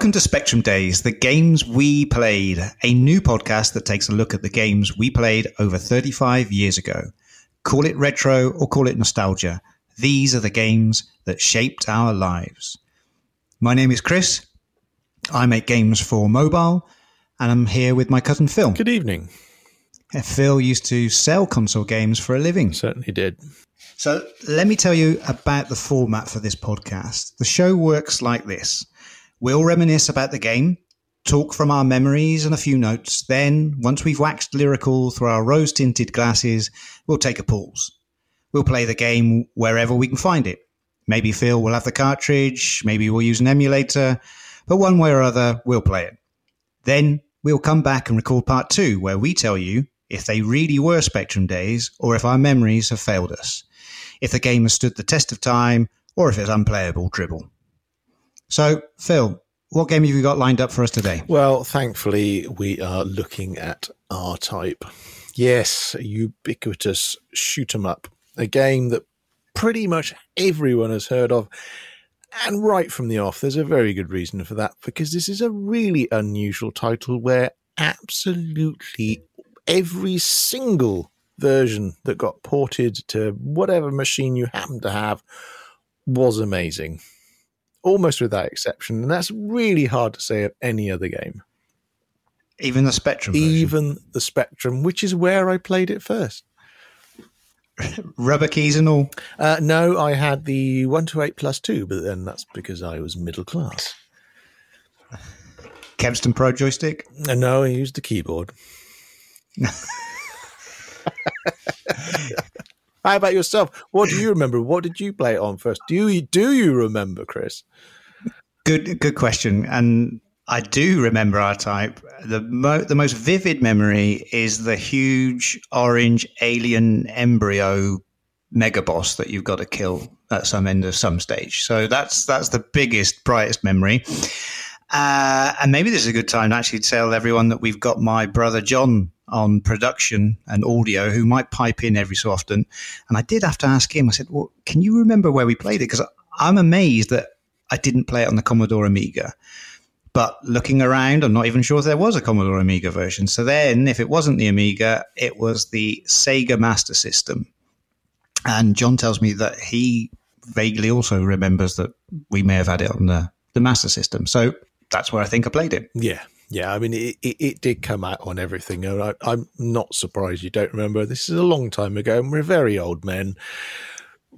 Welcome to Spectrum Days, the games we played, a new podcast that takes a look at the games we played over 35 years ago. Call it retro or call it nostalgia. These are the games that shaped our lives. My name is Chris. I make games for mobile, and I'm here with my cousin Phil. Good evening. Phil used to sell console games for a living. Certainly did. So let me tell you about the format for this podcast. The show works like this we'll reminisce about the game, talk from our memories and a few notes. Then, once we've waxed lyrical through our rose tinted glasses, we'll take a pause. We'll play the game wherever we can find it. Maybe Phil will have the cartridge, maybe we'll use an emulator, but one way or other, we'll play it. Then we'll come back and record part two, where we tell you if they really were Spectrum days or if our memories have failed us, if the game has stood the test of time or if it's unplayable dribble. So, Phil, what game have you got lined up for us today? Well, thankfully, we are looking at R Type. Yes, a ubiquitous shoot 'em up, a game that pretty much everyone has heard of. And right from the off, there's a very good reason for that because this is a really unusual title where absolutely every single version that got ported to whatever machine you happen to have was amazing almost without exception. And that's really hard to say of any other game. Even the Spectrum. Version. Even the Spectrum, which is where I played it first. Rubber keys and all? Uh, no, I had the 128 plus 2, but then that's because I was middle class. Kempston Pro joystick? Uh, no, I used the keyboard. How about yourself? What do you remember? What did you play it on first? Do you do you remember, Chris? Good good question. And I do remember R Type. The mo- the most vivid memory is the huge orange alien embryo mega boss that you've got to kill at some end of some stage. So that's that's the biggest, brightest memory. Uh, and maybe this is a good time to actually tell everyone that we've got my brother John on production and audio who might pipe in every so often. And I did have to ask him, I said, Well, can you remember where we played it? Because I'm amazed that I didn't play it on the Commodore Amiga. But looking around, I'm not even sure there was a Commodore Amiga version. So then, if it wasn't the Amiga, it was the Sega Master System. And John tells me that he vaguely also remembers that we may have had it on the, the Master System. So that's where I think I played it. Yeah, yeah, I mean, it, it, it, did come out on everything. I, I'm not surprised you don't remember. This is a long time ago, and we're very old men.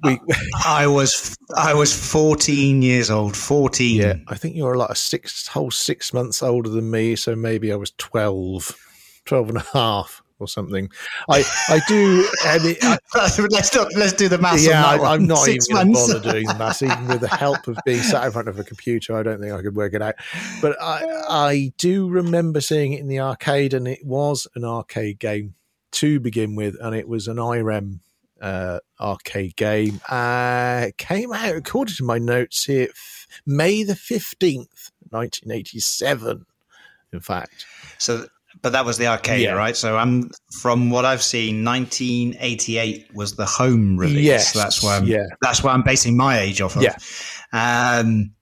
We, uh, I was I was 14 years old. 14. Yeah, I think you were like a six whole six months older than me, so maybe I was 12, 12 and a half or something. I I do. I mean, I, let's not, let's do the math. Yeah, I, am not Six even going to bother doing the math, even with the help of being sat in front of a computer. I don't think I could work it out. But I I do remember seeing it in the arcade, and it was an arcade game to begin with, and it was an IREM uh, arcade game. Uh, came out according to my notes here, May the fifteenth, nineteen eighty seven. In fact, so but that was the arcade, yeah. right? So I'm from what I've seen, 1988 was the home release. Yes, so that's why I'm, yeah. that's why I'm basing my age off of. Yeah. Um,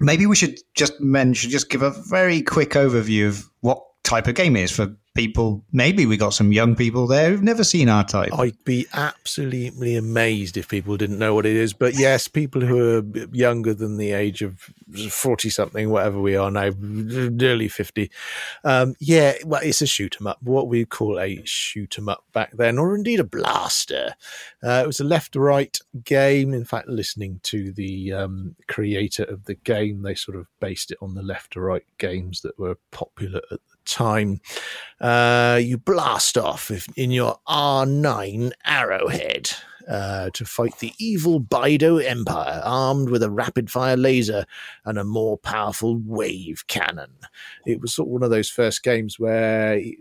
maybe we should just mention, just give a very quick overview of what type of game it is for people. Maybe we got some young people there who've never seen R Type. I'd be absolutely amazed if people didn't know what it is. But yes, people who are younger than the age of forty something, whatever we are now, nearly fifty. Um, yeah, well, it's a shoot 'em up. What we call a shoot 'em up back then, or indeed a blaster. Uh, it was a left-right game. In fact, listening to the um, creator of the game, they sort of based it on the left-to-right games that were popular at the time, uh, you blast off in your R9 arrowhead uh, to fight the evil Bydo Empire, armed with a rapid fire laser and a more powerful wave cannon. It was sort of one of those first games where it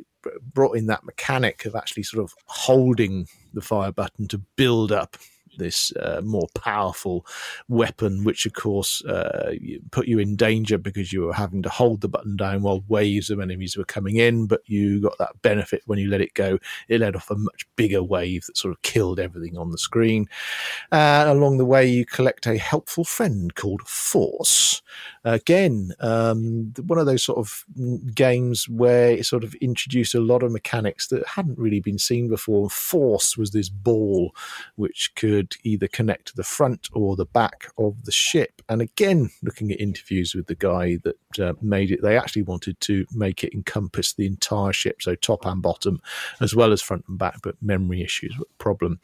brought in that mechanic of actually sort of holding the fire button to build up this uh, more powerful weapon, which of course uh, put you in danger because you were having to hold the button down while waves of enemies were coming in. But you got that benefit when you let it go; it let off a much bigger wave that sort of killed everything on the screen. Uh, along the way, you collect a helpful friend called Force, Again, um, one of those sort of games where it sort of introduced a lot of mechanics that hadn't really been seen before. Force was this ball which could either connect to the front or the back of the ship. And again, looking at interviews with the guy that uh, made it, they actually wanted to make it encompass the entire ship, so top and bottom, as well as front and back, but memory issues were a problem.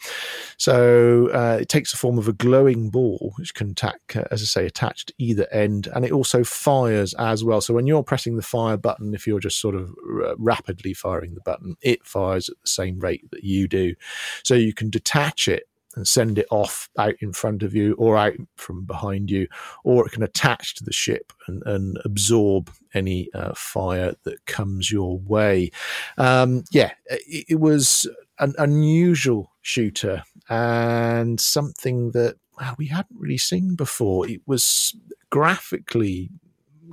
So uh, it takes the form of a glowing ball, which can attack, uh, as I say, attached to either end, and it also fires as well. So when you're pressing the fire button, if you're just sort of r- rapidly firing the button, it fires at the same rate that you do. So you can detach it and send it off out in front of you or out from behind you, or it can attach to the ship and, and absorb any uh, fire that comes your way. Um, yeah, it, it was an unusual shooter and something that well, we hadn't really seen before. It was graphically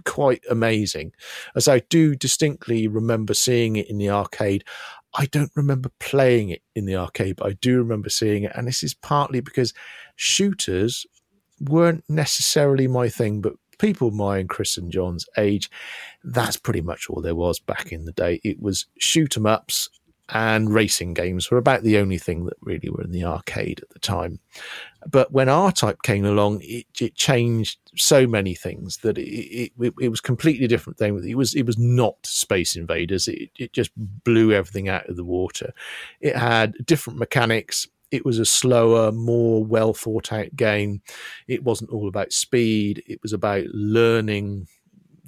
quite amazing, as I do distinctly remember seeing it in the arcade. I don't remember playing it in the arcade, but I do remember seeing it. And this is partly because shooters weren't necessarily my thing, but people my and Chris and John's age, that's pretty much all there was back in the day. It was shoot 'em ups and racing games were about the only thing that really were in the arcade at the time. But when R Type came along, it, it changed so many things that it, it, it was completely different thing. It was it was not Space Invaders. It it just blew everything out of the water. It had different mechanics. It was a slower, more well thought out game. It wasn't all about speed. It was about learning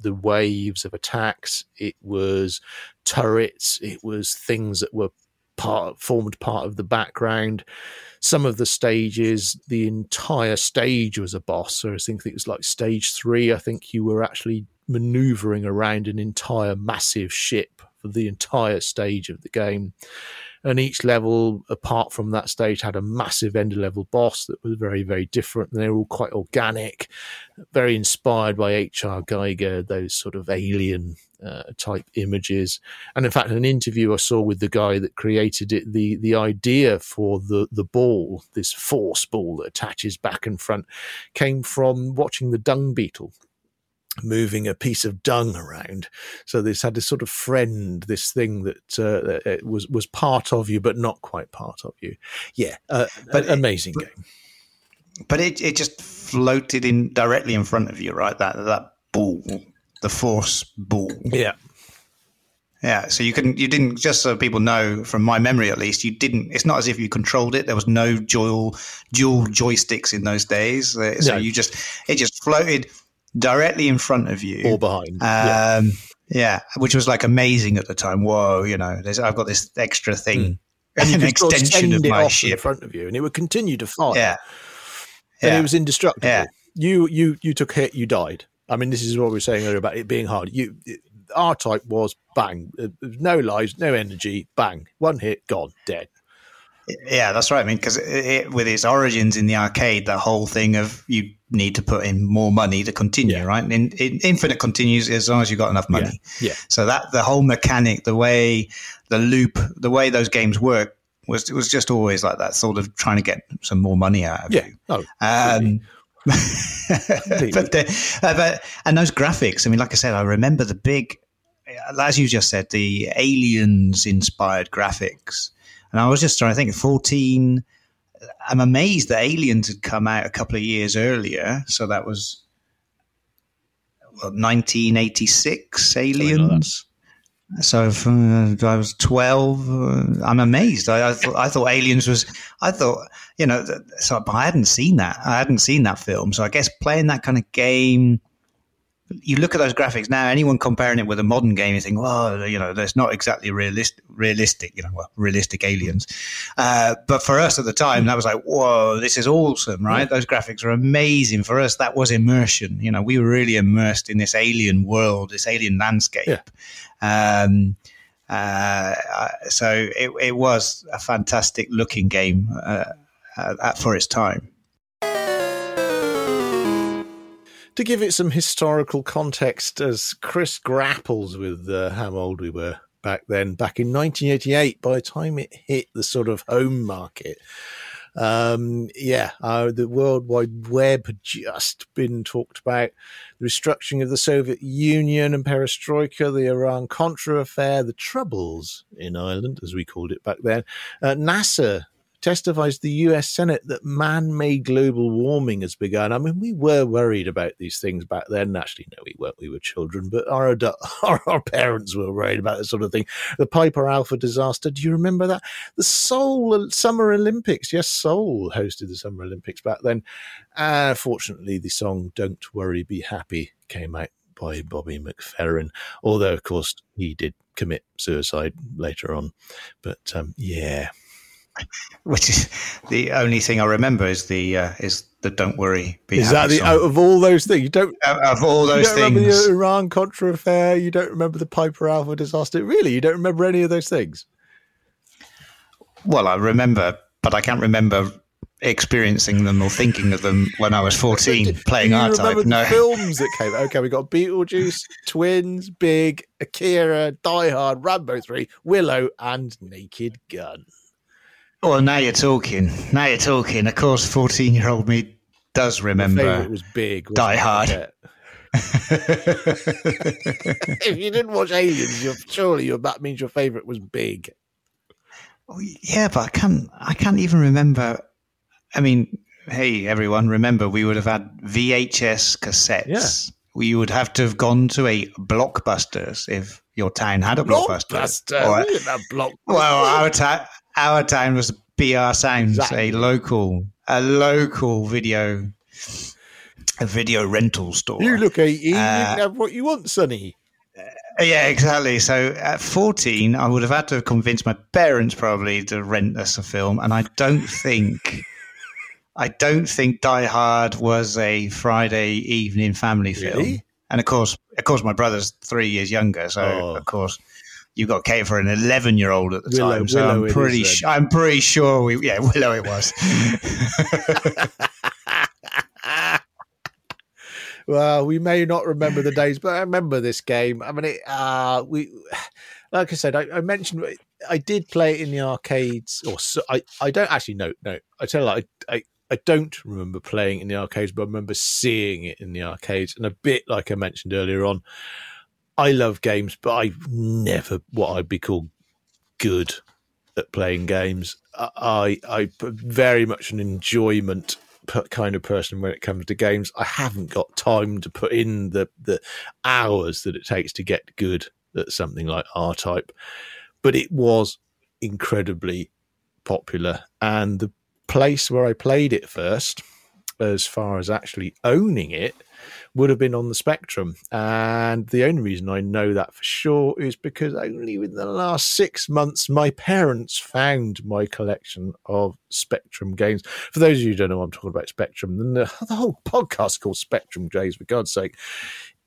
the waves of attacks. It was turrets. It was things that were part formed part of the background. Some of the stages, the entire stage was a boss. So I think it was like stage three. I think you were actually maneuvering around an entire massive ship for the entire stage of the game and each level apart from that stage had a massive end level boss that was very very different. And they were all quite organic very inspired by hr giger those sort of alien uh, type images. And in fact an interview i saw with the guy that created it the the idea for the the ball this force ball that attaches back and front came from watching the dung beetle moving a piece of dung around. So this had this sort of friend, this thing that uh, was was part of you, but not quite part of you. Yeah, uh, but amazing but, game. But it it just floated in directly in front of you, right? That that ball, the force ball. Yeah. Yeah, so you couldn't, you didn't, just so people know from my memory at least, you didn't, it's not as if you controlled it. There was no dual, dual joysticks in those days. Uh, so no. you just, it just floated directly in front of you or behind. Um, yeah. yeah. which was like amazing at the time. Whoa, you know, I've got this extra thing, mm. and an extension of my ship in front of you, and it would continue to fire. Yeah, and yeah. it was indestructible. Yeah. You you you took hit, you died. I mean, this is what we were saying earlier about it being hard. You R type was bang, uh, no lives, no energy, bang, one hit, gone, dead. Yeah, that's right. I mean, because it, with its origins in the arcade, the whole thing of you need to put in more money to continue, yeah. right? In, in, Infinite continues as long as you've got enough money. Yeah. yeah. So that the whole mechanic, the way the loop, the way those games work was it was just always like that, sort of trying to get some more money out of yeah. you. Oh, um, but, the, uh, but and those graphics. I mean, like I said, I remember the big, as you just said, the aliens inspired graphics and I was just trying to think, 14, I'm amazed that Aliens had come out a couple of years earlier. So that was well, 1986, Aliens. So if, uh, I was 12. Uh, I'm amazed. I, I, thought, I thought Aliens was, I thought, you know, so, but I hadn't seen that. I hadn't seen that film. So I guess playing that kind of game you look at those graphics now. Anyone comparing it with a modern game, you think, well, you know, that's not exactly realistic. Realistic, you know, well, realistic aliens. Uh, but for us at the time, that was like, whoa, this is awesome, right? Yeah. Those graphics are amazing. For us, that was immersion. You know, we were really immersed in this alien world, this alien landscape. Yeah. Um, uh, so it, it, was a fantastic looking game uh, uh for its time. To give it some historical context, as Chris grapples with uh, how old we were back then, back in 1988, by the time it hit the sort of home market, Um, yeah, uh, the World Wide Web had just been talked about. The restructuring of the Soviet Union and perestroika, the Iran Contra affair, the troubles in Ireland, as we called it back then. Uh, NASA testifies to the US Senate that man made global warming has begun. I mean, we were worried about these things back then. Actually, no, we weren't. We were children, but our, our, our parents were worried about this sort of thing. The Piper Alpha disaster. Do you remember that? The Seoul Summer Olympics. Yes, Seoul hosted the Summer Olympics back then. Uh, fortunately, the song Don't Worry, Be Happy came out by Bobby McFerrin, although, of course, he did commit suicide later on. But um, yeah, which is the only thing I remember is the uh, is the "Don't Worry, Be Is that the song. out of all those things you don't of, of all those you don't things? remember the Iran Contra affair? You don't remember the Piper Alpha disaster? Really, you don't remember any of those things? Well, I remember, but I can't remember experiencing them or thinking of them when I was fourteen playing Do you R Type. the No, films that came. Okay, we got Beetlejuice, Twins, Big, Akira, Die Hard, Rambo Three, Willow, and Naked Gun. Well, now you're talking. Now you're talking. Of course, fourteen-year-old me does remember. favorite was Big. Die? Hard. If you didn't watch Aliens, you're, surely your, that means your favorite was Big. Oh, yeah, but I can't. I can't even remember. I mean, hey, everyone, remember we would have had VHS cassettes. Yeah. We would have to have gone to a Blockbusters if your town had a Blockbuster. Or- have Blockbuster. well, our town, our town was BR Sounds, Exactly. a local, a local video, a video rental store. You look 18, you Uh, can have what you want, Sonny. Yeah, exactly. So at 14, I would have had to have convinced my parents probably to rent us a film. And I don't think, I don't think Die Hard was a Friday evening family film. Really? And of course, of course, my brother's three years younger. So Oh. of course, you got cater for an 11 year old at the Willow- time. So Willow I'm pretty, is sh- I'm pretty sure we, yeah, Willow it was. well, we may not remember the days, but I remember this game. I mean, it, uh, we, like I said, I, I mentioned I did play it in the arcades, or so, I, I don't actually know. No, I tell you, I, I, I don't remember playing in the arcades, but I remember seeing it in the arcades. And a bit like I mentioned earlier on, I love games, but I've never what I'd be called good at playing games. I, I, very much an enjoyment kind of person when it comes to games. I haven't got time to put in the the hours that it takes to get good at something like R Type, but it was incredibly popular, and the place where I played it first, as far as actually owning it, would have been on the Spectrum. And the only reason I know that for sure is because only within the last six months, my parents found my collection of Spectrum games. For those of you who don't know, I'm talking about Spectrum. The, the whole podcast called Spectrum Days, for God's sake,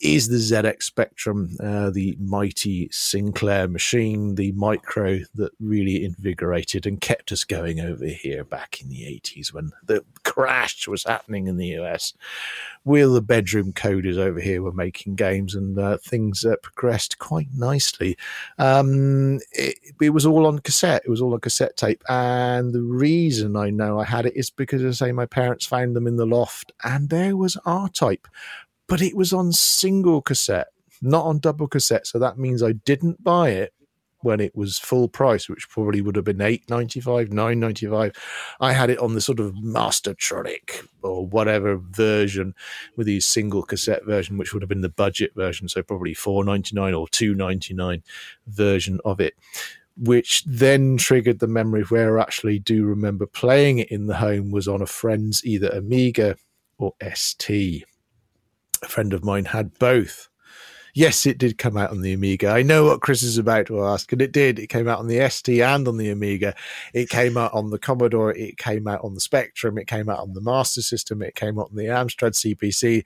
is the ZX Spectrum, uh, the mighty Sinclair machine, the micro that really invigorated and kept us going over here back in the 80s when the crash was happening in the US. We're the bedroom coders over here were making games and uh, things uh, progressed quite nicely. Um, it, it was all on cassette. It was all on cassette tape. And the reason I know I had it is because, I say, my parents found them in the loft and there was R Type but it was on single cassette, not on double cassette. So that means I didn't buy it when it was full price, which probably would have been eight ninety five, nine ninety five. I had it on the sort of Mastertronic or whatever version with the single cassette version, which would have been the budget version, so probably four ninety nine or two ninety nine version of it. Which then triggered the memory where I actually do remember playing it in the home was on a friend's either Amiga or ST a friend of mine had both. Yes, it did come out on the Amiga. I know what Chris is about to ask, and it did. It came out on the ST and on the Amiga. It came out on the Commodore. It came out on the Spectrum. It came out on the Master System. It came out on the Amstrad CPC.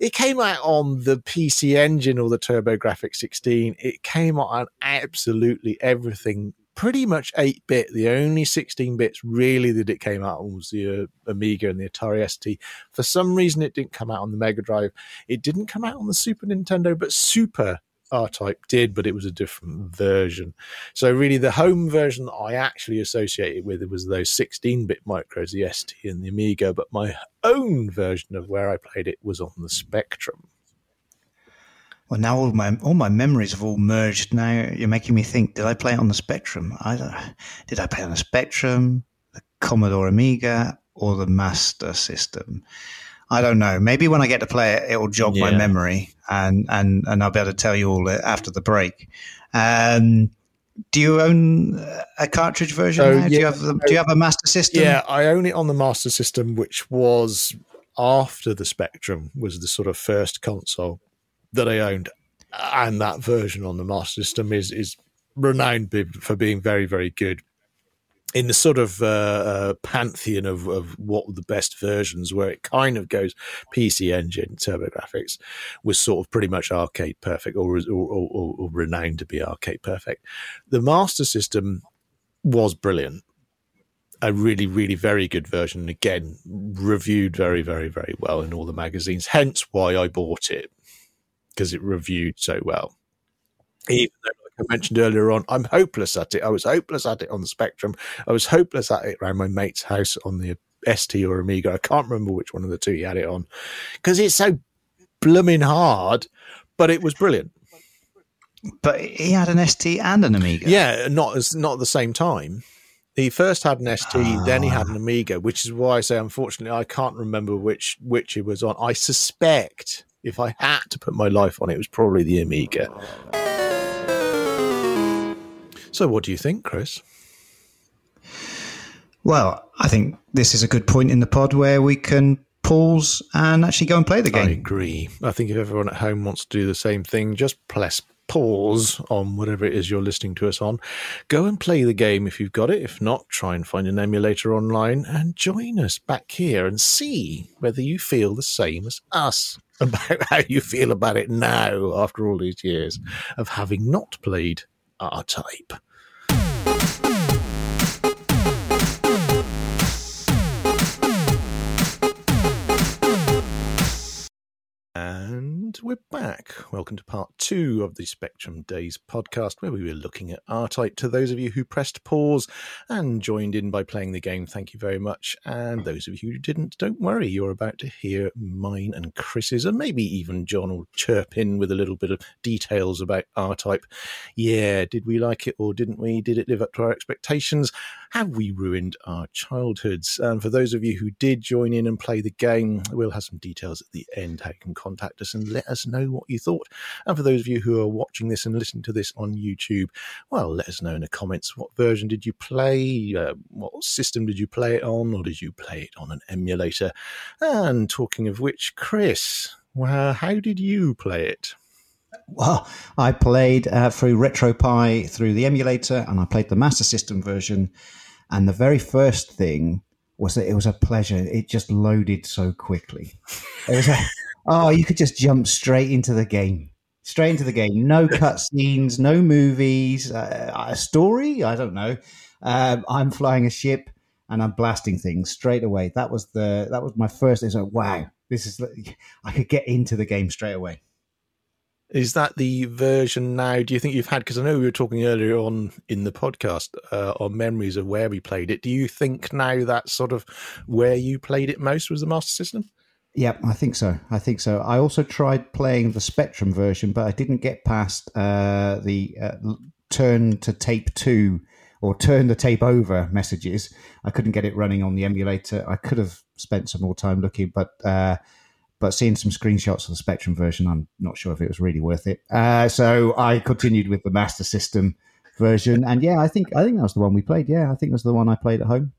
It came out on the PC Engine or the TurboGrafx 16. It came out on absolutely everything pretty much 8 bit. The only 16 bits really that it came out on was the uh, Amiga and the Atari ST. For some reason, it didn't come out on the Mega Drive. It didn't come out on the Super Nintendo, but Super R Type did, but it was a different version. So really, the home version that I actually associated with it was those 16-bit micros, the ST and the Amiga. But my own version of where I played it was on the Spectrum. Well, now all my all my memories have all merged. Now you're making me think: Did I play it on the Spectrum? I don't, did I play on the Spectrum, the Commodore Amiga, or the Master System? I don't know. Maybe when I get to play it, it will jog yeah. my memory, and and and I'll be able to tell you all after the break. Um, do you own a cartridge version? So, yeah, do you have the, do you have a Master System? Yeah, I own it on the Master System, which was after the Spectrum was the sort of first console that I owned, and that version on the Master System is is renowned for being very very good. In the sort of uh, uh, pantheon of, of what the best versions, where it kind of goes PC Engine, TurboGrafx, was sort of pretty much arcade perfect, or, or, or, or renowned to be arcade perfect. The Master System was brilliant a really, really very good version. Again, reviewed very, very, very well in all the magazines. Hence why I bought it because it reviewed so well. Even though, like I mentioned earlier on, I'm hopeless at it. I was hopeless at it on the Spectrum. I was hopeless at it around my mate's house on the ST or Amiga. I can't remember which one of the two he had it on because it's so blooming hard, but it was brilliant. But he had an ST and an Amiga. Yeah, not as not at the same time. He first had an ST, ah. then he had an ah. Amiga, which is why I say, unfortunately, I can't remember which which he was on. I suspect if I had to put my life on it, it was probably the Amiga. So, what do you think, Chris? Well, I think this is a good point in the pod where we can pause and actually go and play the game. I agree. I think if everyone at home wants to do the same thing, just press pause on whatever it is you're listening to us on. Go and play the game if you've got it. If not, try and find an emulator online and join us back here and see whether you feel the same as us about how you feel about it now after all these years of having not played R Type. And we're back. Welcome to part two of the Spectrum Days podcast, where we were looking at R Type. To those of you who pressed pause and joined in by playing the game, thank you very much. And those of you who didn't, don't worry, you're about to hear mine and Chris's, and maybe even John will chirp in with a little bit of details about R Type. Yeah, did we like it or didn't we? Did it live up to our expectations? Have we ruined our childhoods? And for those of you who did join in and play the game, we'll have some details at the end how you can contact us and let us know what you thought. And for those of you who are watching this and listening to this on YouTube, well, let us know in the comments what version did you play? Uh, what system did you play it on? Or did you play it on an emulator? And talking of which, Chris, well, how did you play it? Well, I played uh, through RetroPie through the emulator, and I played the Master System version. And the very first thing was that it was a pleasure. It just loaded so quickly. It was a, oh, you could just jump straight into the game, straight into the game. No cutscenes, no movies, uh, a story. I don't know. Um, I'm flying a ship and I'm blasting things straight away. That was the that was my first. It's like wow, this is I could get into the game straight away. Is that the version now? Do you think you've had? Because I know we were talking earlier on in the podcast uh, on memories of where we played it. Do you think now that sort of where you played it most was the Master System? Yeah, I think so. I think so. I also tried playing the Spectrum version, but I didn't get past uh, the uh, turn to tape two or turn the tape over messages. I couldn't get it running on the emulator. I could have spent some more time looking, but uh, but seeing some screenshots of the Spectrum version, I'm not sure if it was really worth it. Uh, so I continued with the Master System version, and yeah, I think I think that was the one we played. Yeah, I think it was the one I played at home.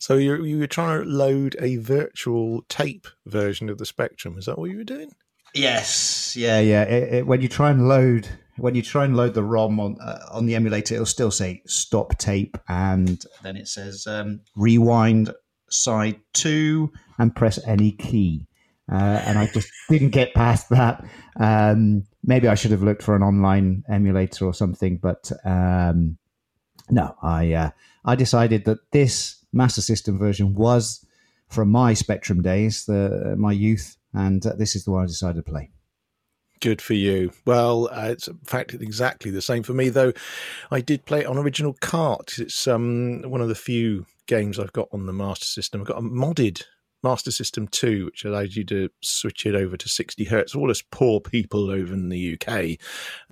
So you you were trying to load a virtual tape version of the Spectrum. Is that what you were doing? Yes. Yeah, yeah. It, it, when you try and load when you try and load the ROM on uh, on the emulator, it'll still say stop tape, and then it says um, rewind side two and press any key uh, and I just didn't get past that. Um, maybe I should have looked for an online emulator or something, but um, no, I uh, I decided that this Master System version was from my Spectrum days, the my youth, and uh, this is the one I decided to play. Good for you. Well, uh, it's in fact exactly the same for me, though. I did play it on original cart. It's um, one of the few games I've got on the Master System. I've got a modded Master System 2, which allows you to switch it over to 60 hertz. All us poor people over in the UK,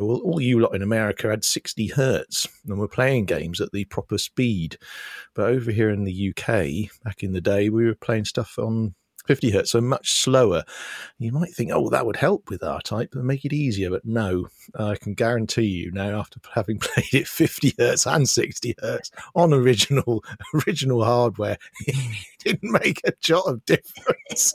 all, all you lot in America had 60 hertz and we're playing games at the proper speed. But over here in the UK, back in the day, we were playing stuff on 50 hertz, so much slower. You might think, oh, that would help with R type and make it easier, but no, I can guarantee you now, after having played it 50 hertz and 60 hertz on original original hardware, it didn't make a jot of difference.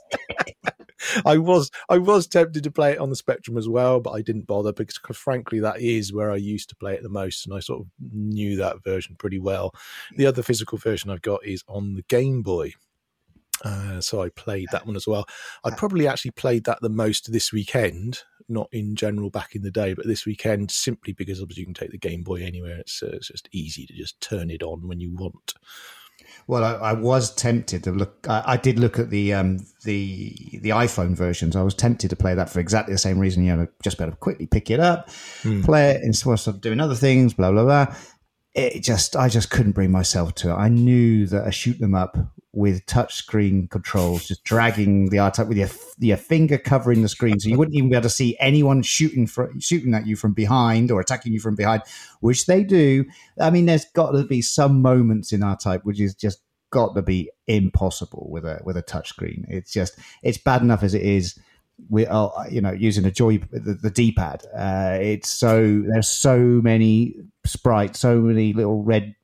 I was I was tempted to play it on the Spectrum as well, but I didn't bother because, frankly, that is where I used to play it the most, and I sort of knew that version pretty well. The other physical version I've got is on the Game Boy, uh, so I played that one as well. I probably actually played that the most this weekend, not in general back in the day, but this weekend simply because obviously you can take the Game Boy anywhere. It's, uh, it's just easy to just turn it on when you want. Well, I, I was tempted to look. I, I, did look at the um, the the iPhone versions. I was tempted to play that for exactly the same reason. You know, just better quickly pick it up, mm. play it, and sort of doing other things. Blah blah blah. It just, I just couldn't bring myself to it. I knew that a shoot them up with touchscreen controls, just dragging the art up with your your finger covering the screen, so you wouldn't even be able to see anyone shooting for, shooting at you from behind or attacking you from behind, which they do. I mean, there's got to be some moments in R type which is just got to be impossible with a with a touchscreen. It's just it's bad enough as it is. We are you know using a joy the, the D pad. Uh, it's so there's so many sprites, so many little red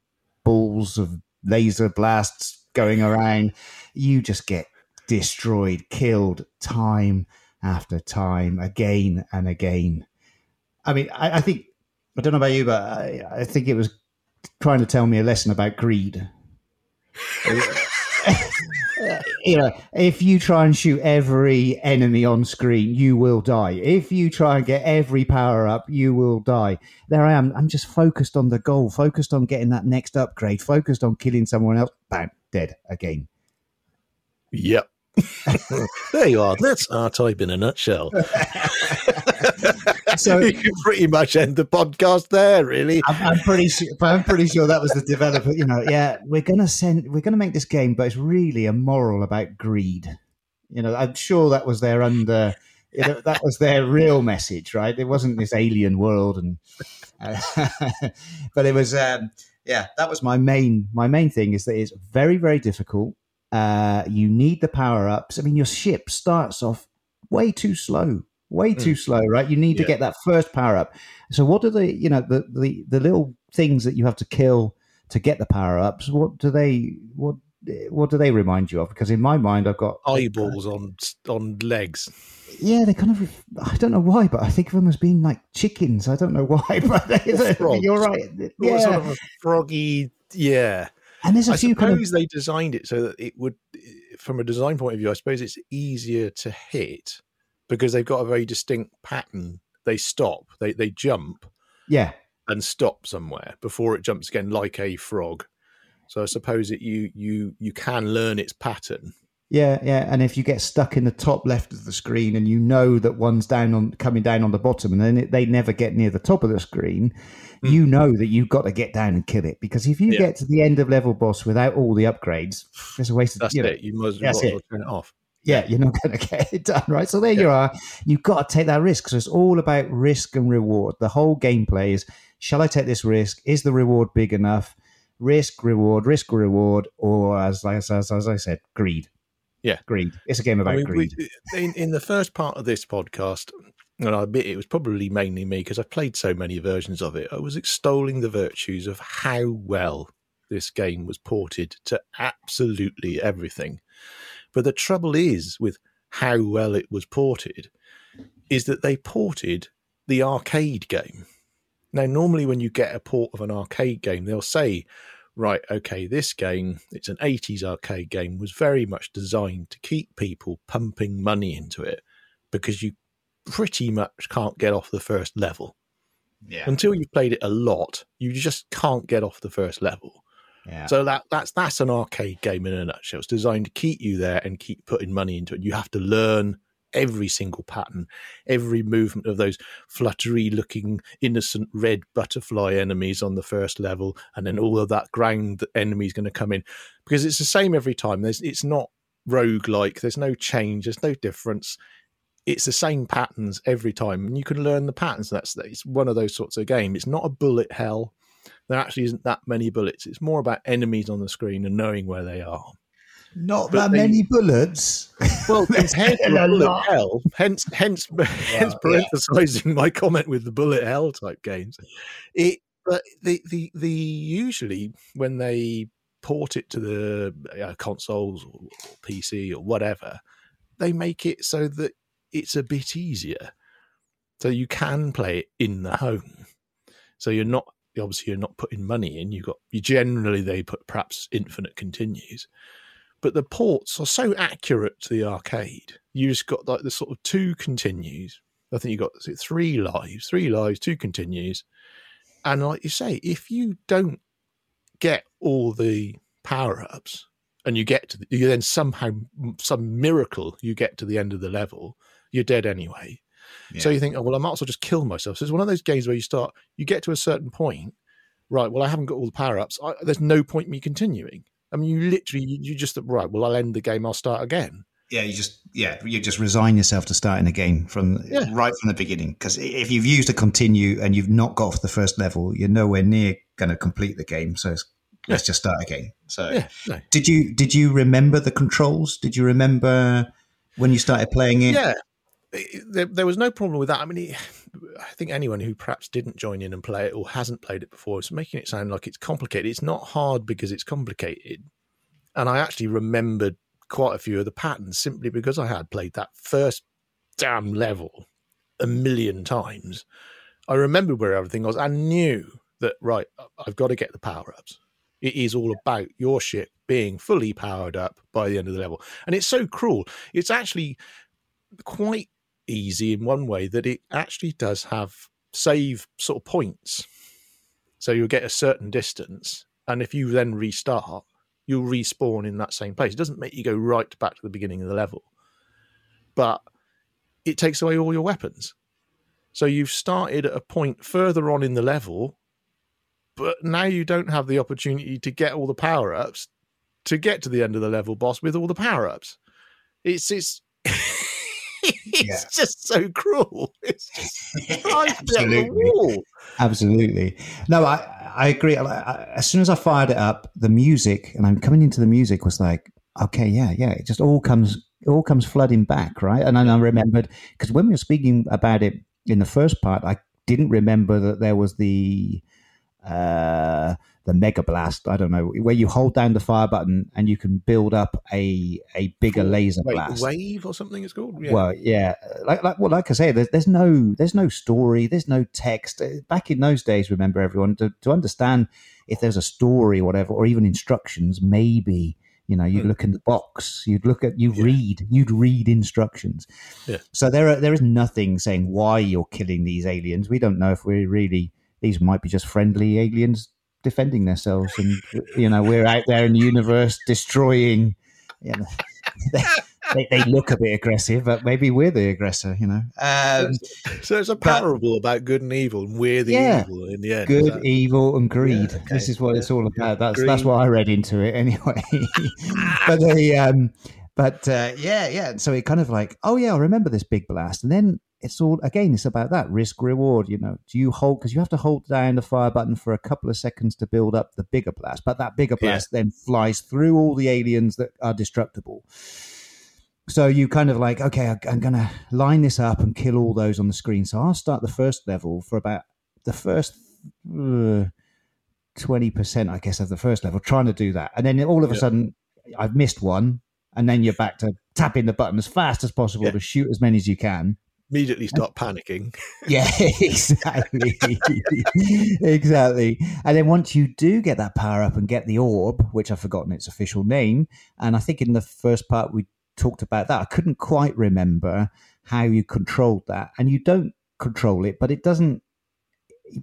balls of laser blasts going around, you just get destroyed, killed time after time, again and again. I mean, I, I think I don't know about you, but I, I, think it was trying to tell me a lesson about greed. you know, if you try and shoot every enemy on screen, you will die. If you try and get every power up, you will die. There I am. I'm just focused on the goal, focused on getting that next upgrade, focused on killing someone else. Bam, dead again. Yep. there you are. That's R type in a nutshell. so you can pretty much end the podcast there. Really, I'm, I'm, pretty sure. I'm pretty sure that was the developer. You know, yeah, we're gonna send. We're gonna make this game, but it's really a moral about greed. You know, I'm sure that was their under. You know, that was their real message, right? It wasn't this alien world, and uh, but it was. Um, yeah, that was my main my main thing is that it's very very difficult. Uh, you need the power ups. I mean, your ship starts off way too slow, way too mm. slow, right? You need yeah. to get that first power up. So, what are the you know the, the the little things that you have to kill to get the power ups? What do they what what do they remind you of? Because in my mind, I've got eyeballs uh, on on legs. Yeah, they kind of. I don't know why, but I think of them as being like chickens. I don't know why, but you're right. Yeah, sort of a froggy. Yeah, and there's a I few suppose kind of... they designed it so that it would, from a design point of view, I suppose it's easier to hit because they've got a very distinct pattern. They stop, they they jump, yeah, and stop somewhere before it jumps again, like a frog. So I suppose it you you you can learn its pattern. Yeah, yeah, and if you get stuck in the top left of the screen and you know that one's down on coming down on the bottom, and then it, they never get near the top of the screen, mm. you know that you've got to get down and kill it because if you yeah. get to the end of level boss without all the upgrades, it's a waste of that's you know, it. You must well turn it off. Yeah, you're not going to get it done, right? So there yeah. you are. You've got to take that risk. So it's all about risk and reward. The whole gameplay is: shall I take this risk? Is the reward big enough? Risk, reward, risk, reward, or as as, as, as I said, greed yeah, greed. It's a game about I mean, greed. We, in, in the first part of this podcast, and I admit it was probably mainly me because I've played so many versions of it. I was extolling the virtues of how well this game was ported to absolutely everything. But the trouble is with how well it was ported is that they ported the arcade game. Now, normally when you get a port of an arcade game, they'll say right, okay, this game, it's an 80s arcade game, was very much designed to keep people pumping money into it because you pretty much can't get off the first level. Yeah. Until you've played it a lot, you just can't get off the first level. Yeah. So that that's that's an arcade game in a nutshell. It's designed to keep you there and keep putting money into it. You have to learn every single pattern, every movement of those fluttery looking innocent red butterfly enemies on the first level, and then all of that ground enemy is going to come in because it's the same every time. There's it's not rogue like. There's no change. There's no difference. It's the same patterns every time, and you can learn the patterns. That's it's one of those sorts of game. It's not a bullet hell. There actually isn't that many bullets. It's more about enemies on the screen and knowing where they are. Not but that they, many bullets. Well, compared to bullet hell, hence, hence, yeah, hence, parenthesizing yeah. my comment with the bullet hell type games. It, but the the the usually when they port it to the uh, consoles or, or PC or whatever, they make it so that it's a bit easier, so you can play it in the home. So you're not obviously you're not putting money in. You've got you generally they put perhaps infinite continues but the ports are so accurate to the arcade. You just got like the sort of two continues. I think you got three lives, three lives, two continues. And like you say, if you don't get all the power ups and you get to the, you then somehow some miracle you get to the end of the level, you're dead anyway. Yeah. So you think, oh well, I might as well just kill myself. So it's one of those games where you start, you get to a certain point, right? Well, I haven't got all the power ups. There's no point me continuing. I mean, you literally, you just right. Well, I'll end the game. I'll start again. Yeah, you just yeah, you just resign yourself to starting a game from yeah. right from the beginning. Because if you've used a continue and you've not got off the first level, you're nowhere near going to complete the game. So let's just start again. So yeah, no. did you did you remember the controls? Did you remember when you started playing it? Yeah, there, there was no problem with that. I mean, I think anyone who perhaps didn't join in and play it or hasn't played it before is making it sound like it's complicated. It's not hard because it's complicated. And I actually remembered quite a few of the patterns simply because I had played that first damn level a million times. I remembered where everything was. I knew that, right, I've got to get the power ups. It is all about your ship being fully powered up by the end of the level. And it's so cruel. It's actually quite easy in one way that it actually does have save sort of points. So you'll get a certain distance, and if you then restart, you'll respawn in that same place. It doesn't make you go right back to the beginning of the level, but it takes away all your weapons. So you've started at a point further on in the level, but now you don't have the opportunity to get all the power ups to get to the end of the level boss with all the power ups. It's it's it's yeah. just so cruel. It's just Absolutely. Absolutely. No, I I agree. I, as soon as I fired it up, the music, and I'm coming into the music, was like, okay, yeah, yeah. It just all comes it all comes flooding back, right? And then I remembered because when we were speaking about it in the first part, I didn't remember that there was the uh, the Mega Blast. I don't know where you hold down the fire button and you can build up a a bigger laser Wait, blast. Wave or something it's called. Yeah. Well, yeah, like like well, like I say, there's there's no there's no story, there's no text. Uh, back in those days, remember everyone to to understand if there's a story or whatever, or even instructions, maybe you know you'd hmm. look in the box you'd look at you yeah. read you'd read instructions yeah. so there are there is nothing saying why you're killing these aliens we don't know if we're really these might be just friendly aliens defending themselves, and you know we're out there in the universe destroying. You know, they, they, look a bit aggressive, but maybe we're the aggressor. You know. Um, so it's a parable but, about good and evil, and we're the yeah, evil in the end. Good, that... evil, and greed. Yeah, okay. This is what yeah. it's all about. That's greed. that's what I read into it anyway. but the um, but uh, yeah, yeah. So it kind of like, oh yeah, I remember this big blast, and then it's all again it's about that risk reward you know do you hold because you have to hold down the fire button for a couple of seconds to build up the bigger blast but that bigger blast yeah. then flies through all the aliens that are destructible so you kind of like okay i'm gonna line this up and kill all those on the screen so i'll start the first level for about the first uh, 20% i guess of the first level trying to do that and then all of a yeah. sudden i've missed one and then you're back to tapping the button as fast as possible yeah. to shoot as many as you can immediately start panicking. yeah, exactly. exactly. And then once you do get that power up and get the orb, which I've forgotten its official name, and I think in the first part we talked about that, I couldn't quite remember how you controlled that. And you don't control it, but it doesn't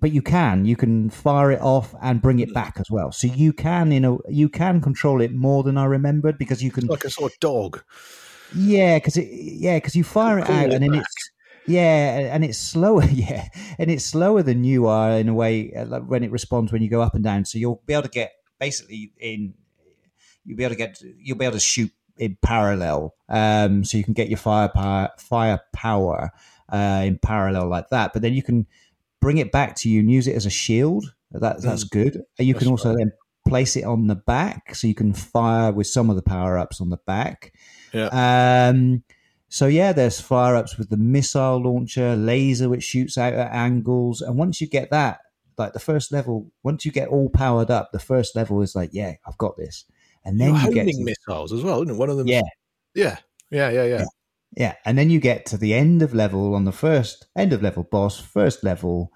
but you can you can fire it off and bring it hmm. back as well so you can you know you can control it more than i remembered because you can it's like a sort of dog Yeah, because it yeah because you fire it out it and then back. it's yeah and it's slower yeah and it's slower than you are in a way uh, like when it responds when you go up and down. So you'll be able to get basically in you'll be able to get you'll be able to shoot in parallel. Um, so you can get your firepower firepower uh, in parallel like that. But then you can bring it back to you and use it as a shield. That that's good. And You can That's also then place it on the back, so you can fire with some of the power ups on the back. Yeah. Um, so yeah, there's fire ups with the missile launcher, laser which shoots out at angles, and once you get that, like the first level, once you get all powered up, the first level is like, yeah, I've got this, and then You're you get to- missiles as well, isn't it? One of them. yeah, yeah, yeah, yeah, yeah. yeah, and then you get to the end of level on the first end of level boss, first level.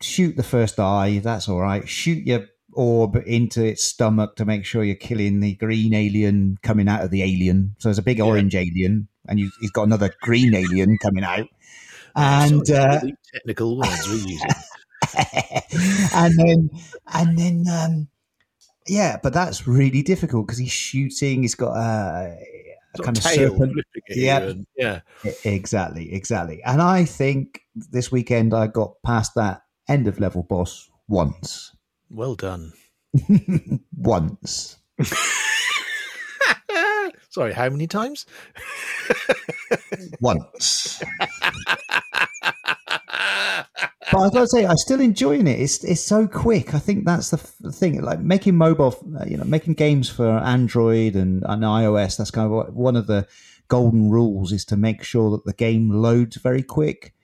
Shoot the first eye, that's all right. Shoot your orb into its stomach to make sure you're killing the green alien coming out of the alien. So there's a big Yeah. orange alien, and you, he's got another green alien coming out. And uh, technical words we're using. and then and then um yeah but that's really difficult because he's shooting he's got a, a kind of serpent Yeah. and- yeah. Exactly, exactly. And I think this weekend I got past that end of level boss once. Well done. once. Sorry, how many times? Once. But I've got to say, I'm still enjoying it. It's it's so quick. I think that's the f- thing. Like making mobile, uh, you know, making games for Android and, and iOS. That's kind of one of the golden rules is to make sure that the game loads very quick,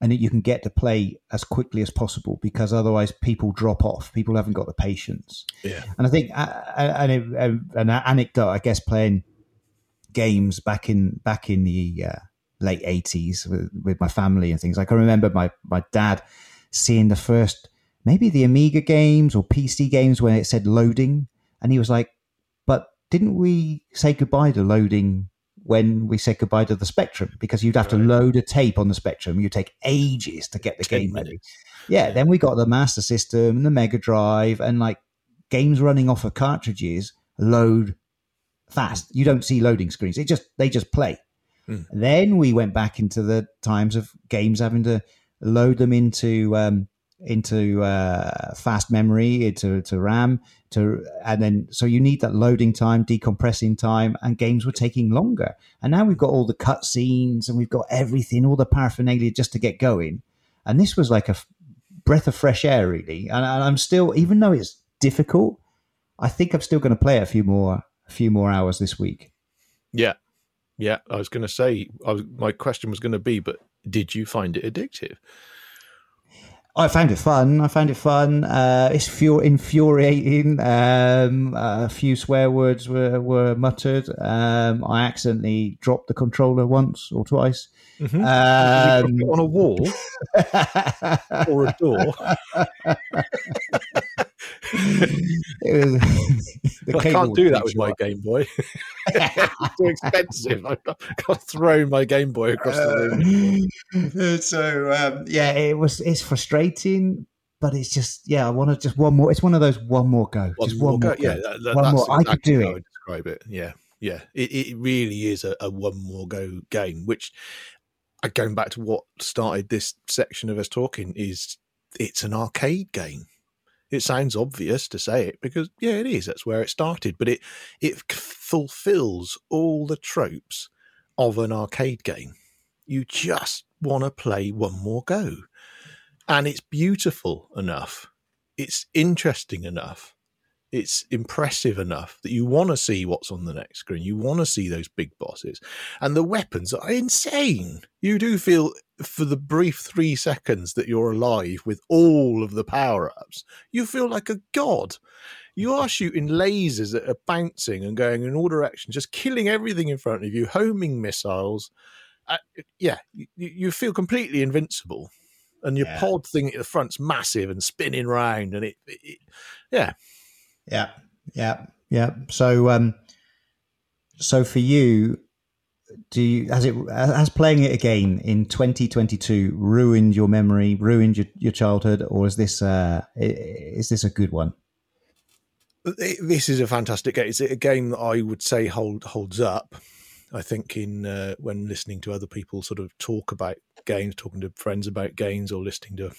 and that you can get to play as quickly as possible. Because otherwise, people drop off. People haven't got the patience. Yeah. And I think uh, an, uh, an anecdote, I guess, playing games back in back in the uh, late eighties with, with my family and things. Like I remember my my dad seeing the first maybe the Amiga games or PC games where it said loading, and he was like, "But didn't we say goodbye to loading?" When we said goodbye to the Spectrum, because you'd have to load a tape on the Spectrum, you'd take ages to get the 10 game ready. minutes. Yeah, then we got the Master System and the Mega Drive, and like games running off of cartridges load fast. You don't see loading screens; it just they just play. Hmm. Then we went back into the times of games having to load them into um, into uh, fast memory, into to RAM, to and then so you need that loading time, decompressing time, and games were taking longer. And now we've got all the cutscenes and we've got everything, all the paraphernalia just to get going. And this was like a f- breath of fresh air, really. And, and I'm still, even though it's difficult, I think I'm still going to play a few more a few more hours this week. Yeah. Yeah. I was going to say, I was, my question was going to be, but did you find it addictive? I found it fun. I found it fun. Uh, it's fu- infuriating. Um, a few swear words were, were muttered. Um, I accidentally dropped the controller once or twice. Mm-hmm. Um, on a wall or a door? it was, the I can't do that with my short. Game Boy. it's too expensive. I've got to throw my Game Boy across the room. Uh, so um, yeah, it was. It's frustrating, but it's just yeah. I want to just one more. It's one of those one more go. One just more one go. more go. Yeah, that, that, One that's more. I could do how it. Describe it. Yeah, yeah. It, it really is a, a one more go game. Which, uh, going back to what started this section of us talking, is it's an arcade game. It sounds obvious to say it because yeah, it is. That's where it started, but it it fulfills all the tropes of an arcade game. You just want to play one more go, and it's beautiful enough. It's interesting enough it's impressive enough that you want to see what's on the next screen. You want to see those big bosses. And the weapons are insane. You do feel for the brief three seconds that you're alive with all of the power ups, you feel like a god. You are shooting lasers that are bouncing and going in all directions, just killing everything in front of you, homing missiles. Uh, yeah, you, you feel completely invincible. And your Yeah. pod thing at the front's massive and spinning round, and it, it yeah, Yeah, yeah, yeah. So, um, so for you, do you has it has playing it again in 2022 ruined your memory, ruined your, your childhood, or is this uh, is this a good one? This is a fantastic game. It's a game that I would say hold holds up. I think in uh, when listening to other people sort of talk about games, talking to friends about games, or listening to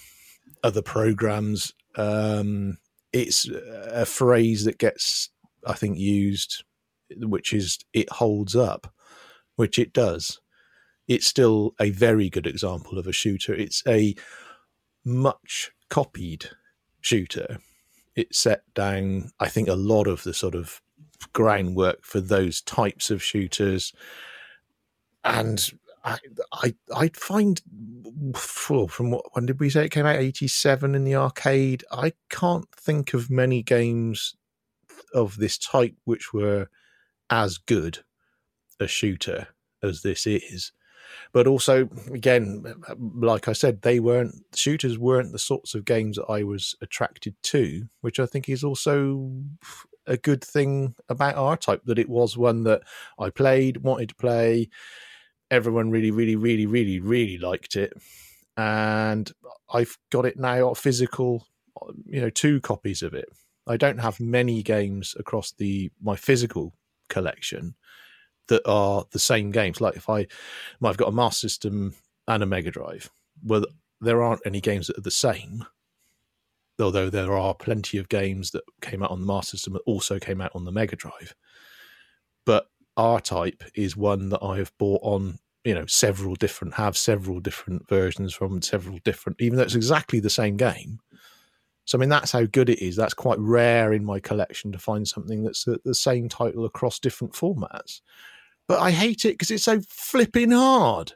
other programs, um, it's a phrase that gets, I think, used, which is it holds up, which it does. It's still a very good example of a shooter. It's a much copied shooter. It set down, I think, a lot of the sort of groundwork for those types of shooters. And I, I, I find from what when did we say it came out? Eighty seven in the arcade. I can't think of many games of this type which were as good a shooter as this is. But also, again, like I said, they weren't shooters weren't the sorts of games that I was attracted to, which I think is also a good thing about R Type that it was one that I played, wanted to play. Everyone really, really, really, really, really liked it, and I've got it now a physical. You know, two copies of it. I don't have many games across the my physical collection that are the same games. Like if I, I've got a Master System and a Mega Drive, well, there aren't any games that are the same although there are plenty of games that came out on the Master System that also came out on the Mega Drive. But R Type is one that I have bought on, you know, several different, have several different versions from several different, even though it's exactly the same game. So, I mean, that's how good it is. That's quite rare in my collection to find something that's the, the same title across different formats. But I hate it because it's so flipping hard.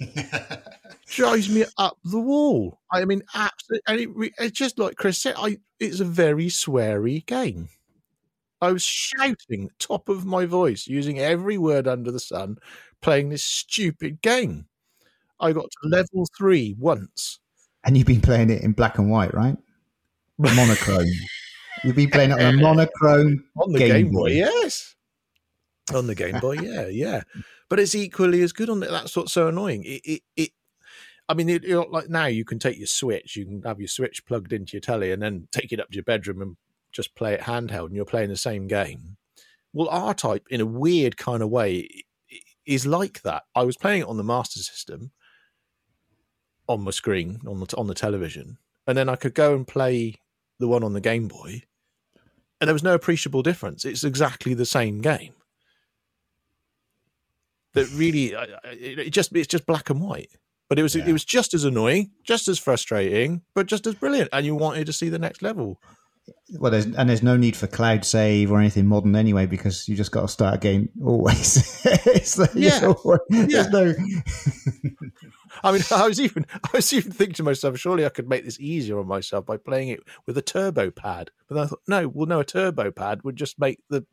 drives me up the wall. I mean, absolutely, and it, it's just like Chris said. I it's a very sweary game. I was shouting top of my voice, using every word under the sun, playing this stupid game. I got to level three once. And you've been playing it in black and white, right? Monochrome. you've been playing it on a monochrome on the Game, Game Boy. Boy. Yes, on the Game Boy. Yeah, yeah but it's equally as good on it. That's what's so annoying. It, it, it I mean, it, like now you can take your Switch, you can have your Switch plugged into your telly, and then take it up to your bedroom and just play it handheld, and you're playing the same game. Well, R Type, in a weird kind of way, is like that. I was playing it on the Master System on my screen on the on the television, and then I could go and play the one on the Game Boy, and there was no appreciable difference. It's exactly the same game that really it just it's just black and white. But it was yeah. it was just as annoying, just as frustrating, but just as brilliant. And you wanted to see the next level. Well, there's and there's no need for cloud save or anything modern anyway because you just got to start a game always. like, yeah, know, yeah. no. I mean, I was even I was even thinking to myself, surely I could make this easier on myself by playing it with a turbo pad. But then I thought, no, well, no, a turbo pad would just make the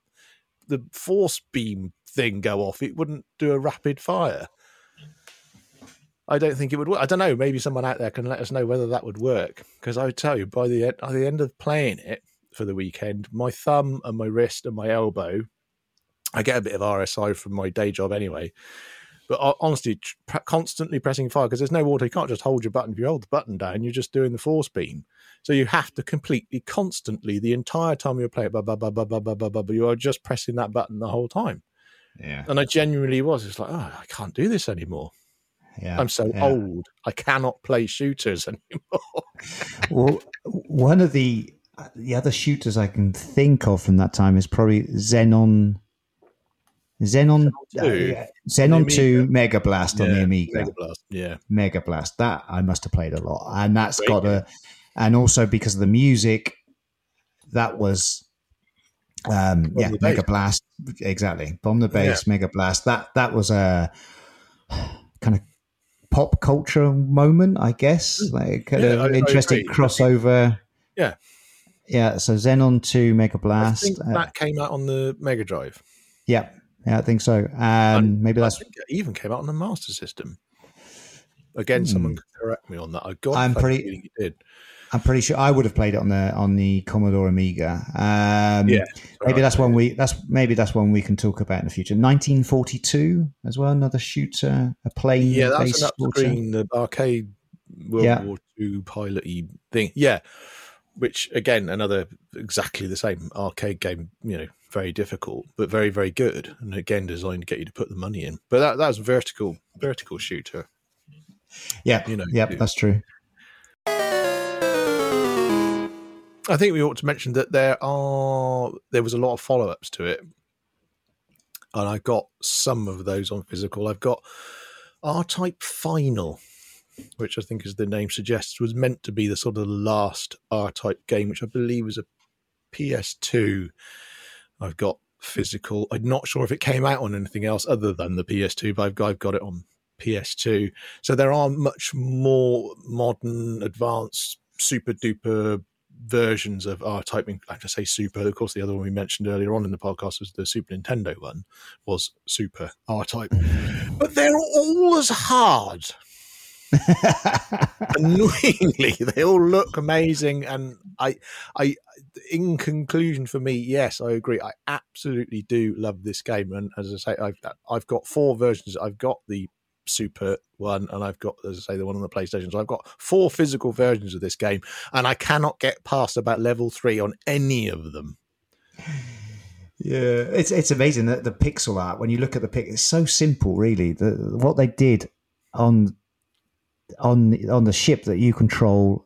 the force beam thing go off, it wouldn't do a rapid fire. I don't think it would work. I don't know. Maybe someone out there can let us know whether that would work. Because I would tell you, by the end, by the end of playing it for the weekend, my thumb and my wrist and my elbow, I get a bit of RSI from my day job anyway. But honestly, constantly pressing fire because there's no water. You can't just hold your button. If you hold the button down, you're just doing the force beam. So you have to completely, constantly, the entire time you're playing, blah, blah, blah, blah, blah, blah, blah, blah, you are just pressing that button the whole time. Yeah. And I genuinely was. It's like, oh, I can't do this anymore. Yeah. I'm so yeah. old. I cannot play shooters anymore. well, one of the the other shooters I can think of from that time is probably Xenon. Xenon, Xenon 2, uh, Xenon 2 Mega Blast yeah, on the Amiga. Mega Blast, yeah. Mega Blast. That I must have played a lot. And that's Great got a, and also because of the music, that was um, yeah, Mega Blast, exactly. Bomb the Bass, yeah. Mega Blast. That that was a kind of pop culture moment, I guess. Mm. Like kind yeah, of I, interesting I crossover. Yeah, yeah. So Xenon Two, Mega Blast. Uh, that came out on the Mega Drive. Yeah, yeah, I think so. Um, maybe that's it even came out on the Master System. Again, hmm. someone could correct me on that. I got. I'm pretty. It did. I'm pretty sure I would have played it on the on the Commodore Amiga. Um, yeah, maybe that's one we that's maybe that's one we can talk about in the future. 1942 as well, another shooter, a plane. Yeah, that's an screen the arcade World yeah. War II piloty thing. Yeah, which again another exactly the same arcade game. You know, very difficult, but very very good, and again designed to get you to put the money in. But that that was vertical vertical shooter. Yeah, you know, yeah, that's true. I think we ought to mention that there are there was a lot of follow ups to it, and I got some of those on physical. I've got R Type Final, which I think, as the name suggests, was meant to be the sort of last R Type game, which I believe was a PS2. I've got physical. I'm not sure if it came out on anything else other than the PS2, but I've I've got it on PS2. So there are much more modern, advanced, super duper versions of R Type. Like I say, Super. Of course, the other one we mentioned earlier on in the podcast was the Super Nintendo one, was Super R Type. But they're all as hard. Annoyingly, they all look amazing, and I, I, in conclusion, for me, yes, I agree. I absolutely do love this game, and as I say, I've I've got four versions. I've got the Super one, and I've got, as I say, the one on the PlayStation. So I've got four physical versions of this game, and I cannot get past about level three on any of them. Yeah, it's it's amazing that the pixel art when you look at the pic, it's so simple. Really, the, what they did on on on the ship that you control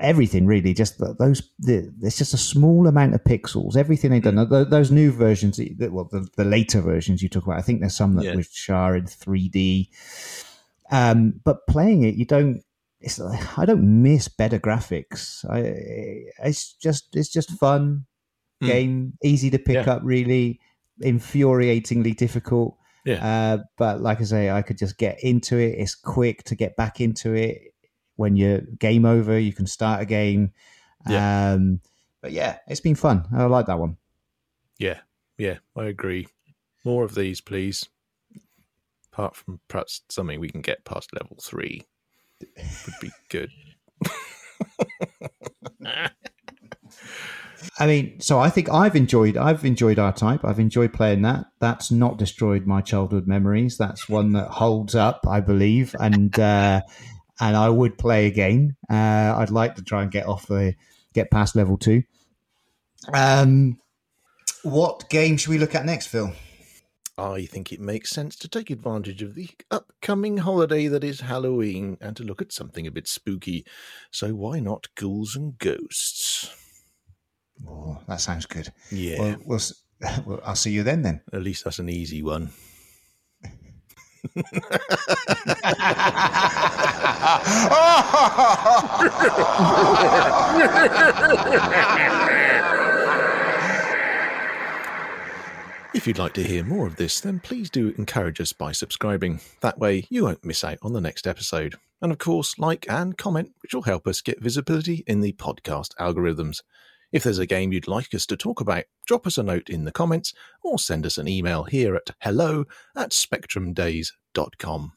everything really just those the, it's just a small amount of pixels everything they've done mm. those new versions well the, the later versions you talk about i think there's some that yeah. which are in 3d um, but playing it you don't it's i don't miss better graphics i it's just it's just fun mm. game easy to pick yeah. up really infuriatingly difficult yeah. Uh, but like I say, I could just get into it. It's quick to get back into it when you're game over, you can start again. Yeah. Um, but yeah, it's been fun. I like that one. Yeah, yeah, I agree. More of these, please. Apart from perhaps something we can get past level three would be good. I mean, so I think I've enjoyed I've enjoyed R Type. I've enjoyed playing that. That's not destroyed my childhood memories. That's one that holds up, I believe, and uh, and I would play again. Uh, I'd like to try and get off the get past level two. Um, what game should we look at next, Phil? I think it makes sense to take advantage of the upcoming holiday that is Halloween and to look at something a bit spooky. So why not ghouls and ghosts? Oh, that sounds good. Yeah. Well, we'll, well I'll see you then. Then at least that's an easy one. If you'd like to hear more of this, then please do encourage us by subscribing. That way, you won't miss out on the next episode. And of course, like and comment, which will help us get visibility in the podcast algorithms. If there's a game you'd like us to talk about, drop us a note in the comments or send us an email here at hello at spectrumdays.com.